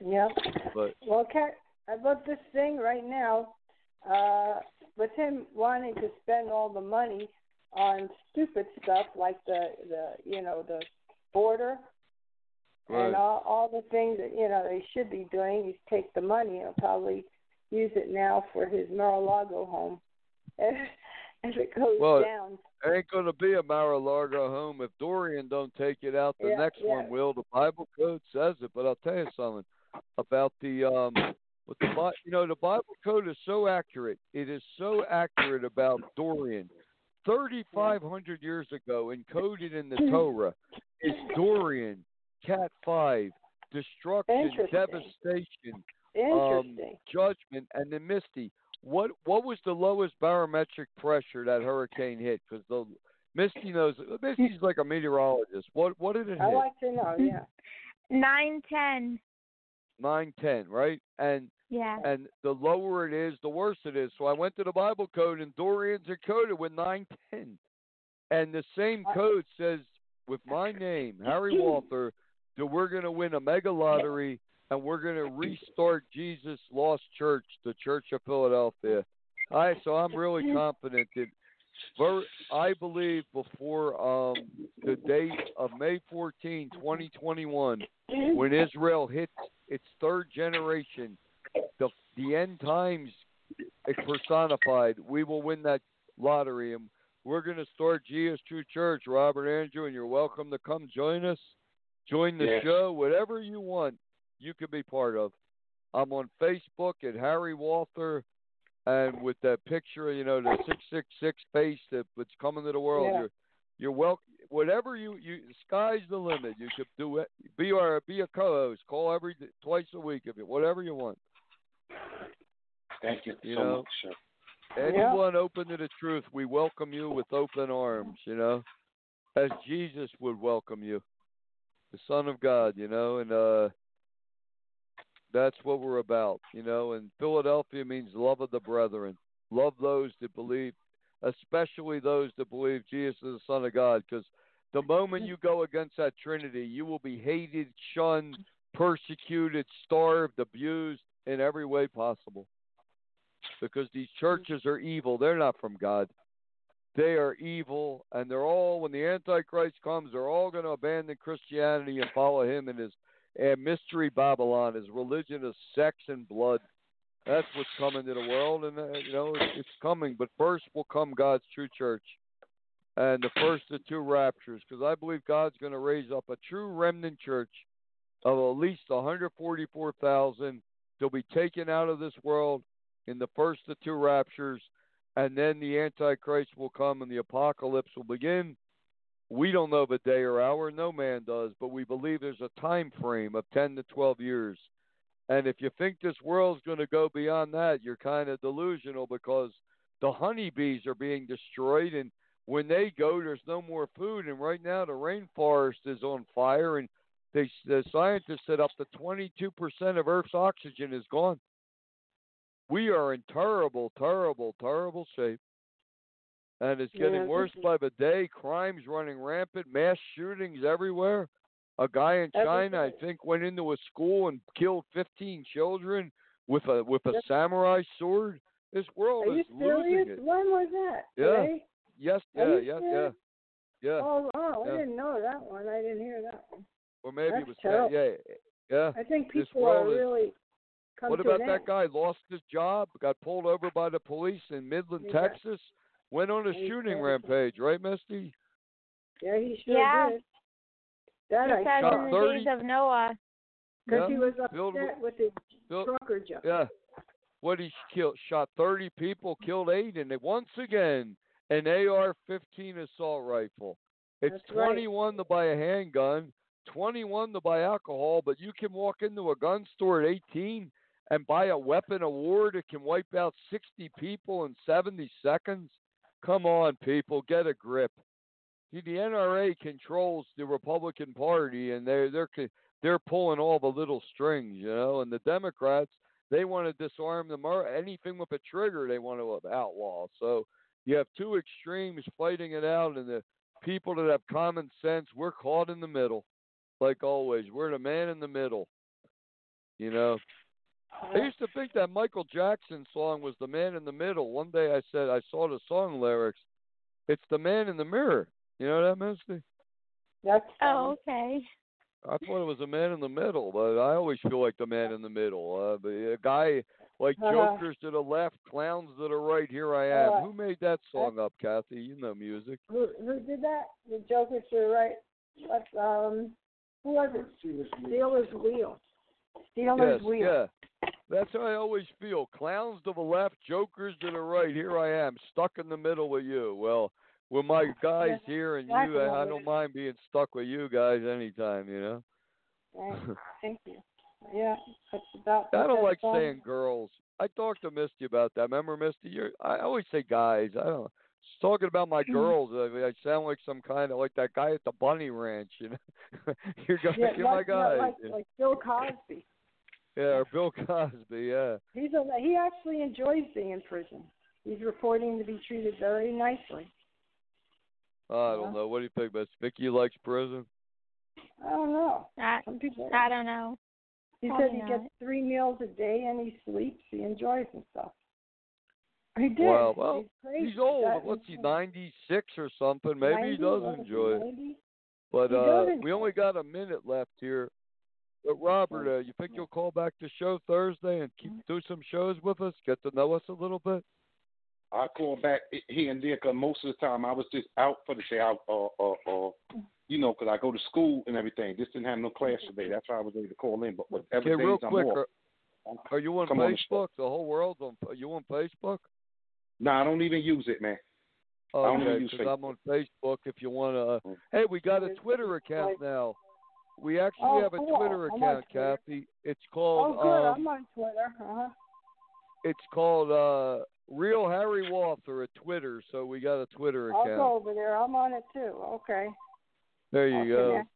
Yep. But Well, Kat, about this thing right now, uh, with him wanting to spend all the money on stupid stuff like the the you know the border Right. and all all the things that you know they should be doing, is take the money and probably use it now for his Mar-a-Lago home. <laughs> If it goes Well, down, ain't gonna be a Mar-a-Lago home if Dorian don't take it out. The Yeah, next yeah. one will. The Bible code says it. But I'll tell you something about the um. With the you know the Bible code is so accurate. It is so accurate about Dorian. Thirty five hundred years ago, encoded in the Torah, is Dorian, Cat five, destruction, devastation, um, interesting. judgment, and then Misty. What what was the lowest barometric pressure that hurricane hit? Because the Misty knows. Misty's like a meteorologist. What what did it hit? I hit? like to know. Yeah. <laughs> Nine ten. Nine ten, right? And Yeah. and the lower it is, the worse it is. So I went to the Bible code, and Dorian's encoded with nine ten, and the same code says with my name, Harry Walther, that we're going to win a mega lottery and we're going to restart Jesus Lost Church, the Church of Philadelphia. I so I'm really <laughs> confident that. ver- I believe before um, the date of May 14, 2021, when <laughs> Israel hits its third generation, the the end times personified, we will win that lottery, and we're going to start Jesus True Church, Robert Andrew, and you're welcome to come join us, join the Yes. show, whatever you want, you can be part of. I'm on Facebook at Harry Walther, and with that picture, you know, the six six six face that that's coming to the world. Yeah. You're, You're welcome. Whatever you you sky's the limit. You could do it. Be our be a co-host. Call every twice a week if you whatever you want. Thank you, You so know, much, sir. Anyone open to the truth, we welcome you with open arms, you know, as Jesus would welcome you, the Son of God, you know, and uh, that's what we're about, you know. And Philadelphia means love of the brethren, love those that believe, especially those that believe Jesus is the Son of God, because the moment you go against that Trinity, you will be hated, shunned, persecuted, starved, abused in every way possible because these churches are evil. They're not from God. They are evil, and they're all, when the Antichrist comes, they're all going to abandon Christianity and follow him and his and mystery Babylon, his religion of sex and blood. That's what's coming to the world, and uh, you know it's, it's coming. But first will come God's true church, and the first of two raptures, because I believe God's going to raise up a true remnant church of at least 144,000. They'll be taken out of this world in the first of two raptures, and then the Antichrist will come and the apocalypse will begin. We don't know the day or hour, no man does, but we believe there's a time frame of 10 to 12 years. And if you think this world's going to go beyond that, you're kind of delusional because the honeybees are being destroyed, and when they go, there's no more food. And right now, the rainforest is on fire, and they, the scientists said up to 22% of Earth's oxygen is gone. We are in terrible, terrible, terrible shape. And it's getting Yeah, worse by the day. Crimes running rampant, mass shootings everywhere. A guy in China, I think, went into a school and killed 15 children with a with a samurai sword. This world Are you is losing serious? it. When was that? Yeah. Today? Yes, yeah, you yeah, yeah, serious? Oh, wow, I didn't know that one. I didn't hear that one. Or maybe that's it was terrible. yeah, yeah. I think people are world is- really come What to about an that end. guy? Lost his job, got pulled over by the police in Midland, He got- Texas. Went on a He shooting got- rampage, right, Misty? Yeah, he sure Yeah. did. That Just I as shot in the 30 days of Noah. because Yeah. he was upset with- with the Filled- trucker job. Yeah. What he killed, shot 30 people, killed eight, and it, once again, an AR-15 assault rifle. It's That's right. 21 to buy a handgun, 21 to buy alcohol, but you can walk into a gun store at 18 and buy a weapon war that can wipe out 60 people in 70 seconds. Come on, people, get a grip. See, the NRA controls the Republican Party, and they're they're they're pulling all the little strings, you know. And the Democrats, they want to disarm the mur- anything with a trigger, they want to outlaw. So you have two extremes fighting it out, and the people that have common sense, we're caught in the middle, like always. We're the man in the middle, you know. I used to think that Michael Jackson song was the man in the middle. One day I said I saw the song lyrics. It's the man in the mirror. You know that, Misty? That's Oh, okay. I thought it was a man in the middle, but I always feel like the man in the middle. Uh, but a guy like Uh-huh. jokers to the left, clowns to the right. Here I am. Uh, Who made that song up, Kathy? You know music. Who who did that? The jokers to the right. What um who was it? Stealers Wheel. Stealers yes, wheel. yeah. That's how I always feel. Clowns to the left, jokers to the right. Here I am, stuck in the middle with you. Well, with my guys here and you, I, I don't mind being stuck with you guys anytime. You know. Right. <laughs> Thank you. Yeah, that's about. I don't like all. saying girls. I talked to Misty about that. Remember, Misty? You're, I always say guys. I don't. Just talking about my Mhm. girls. I, I sound like some kind of like that guy at the bunny ranch. You know, <laughs> you're going. Yeah, you're like, my guy. like, like Bill Cosby. yeah, or Bill Cosby. Yeah. He's a, he actually enjoys being in prison. He's reporting to be treated very nicely. Oh, I don't know. What do you think, Miss Vicky likes prison? I don't know. I, Some people. I don't know. He Probably said he not. gets three meals a day and he sleeps. He enjoys himself. <laughs> He did. Well, well, he's. He's old. That- What's he? Ninety six or something. Maybe 90? he does What is he, enjoy it. But uh, we only got a minute left here. But Robert, uh, you think you'll call back the show Thursday and keep do some shows with us, get to know us a little bit? I call back here and there because most of the time I was just out for the day, out, uh, uh, uh, you know, 'cause I go to school and everything. Just didn't have no class today. That's why I was able to call in. But whatever Okay, days real I'm quick, off, are, are you on Come on the. Facebook? the whole world's on. Are you on Facebook? No, I don't even use it, man. I don't even Okay, use because I'm on Facebook. If you want to, Mm. hey, we got a Twitter account now. We actually Oh, have a cool. Twitter I'm account, Twitter. Kathy. It's called. Oh, called good. um, I'm on Twitter. Uh-huh. it's called uh Real Harry Walther at Twitter. So we got a Twitter account. I'll account. go over there. I'm on it too. Okay. There you I'll go. connect.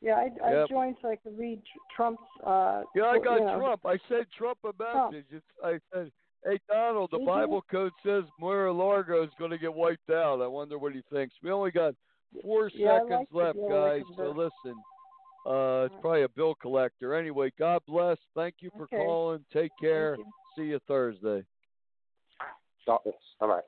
Yeah, I, I Yep. joined so I could read Trump's. Uh, Yeah, I you got know, Trump. I sent Trump a Trump. message. It's, I said, "Hey Donald, the Mhm. Bible code says Mar-a-Lago is going to get wiped out. I wonder what he thinks." We only got four Yeah, seconds like left, guys. Wickham So listen, uh, it's probably a bill collector. Anyway, God bless. Thank you for Okay. calling. Take care. You. See you Thursday. Stop this. All right.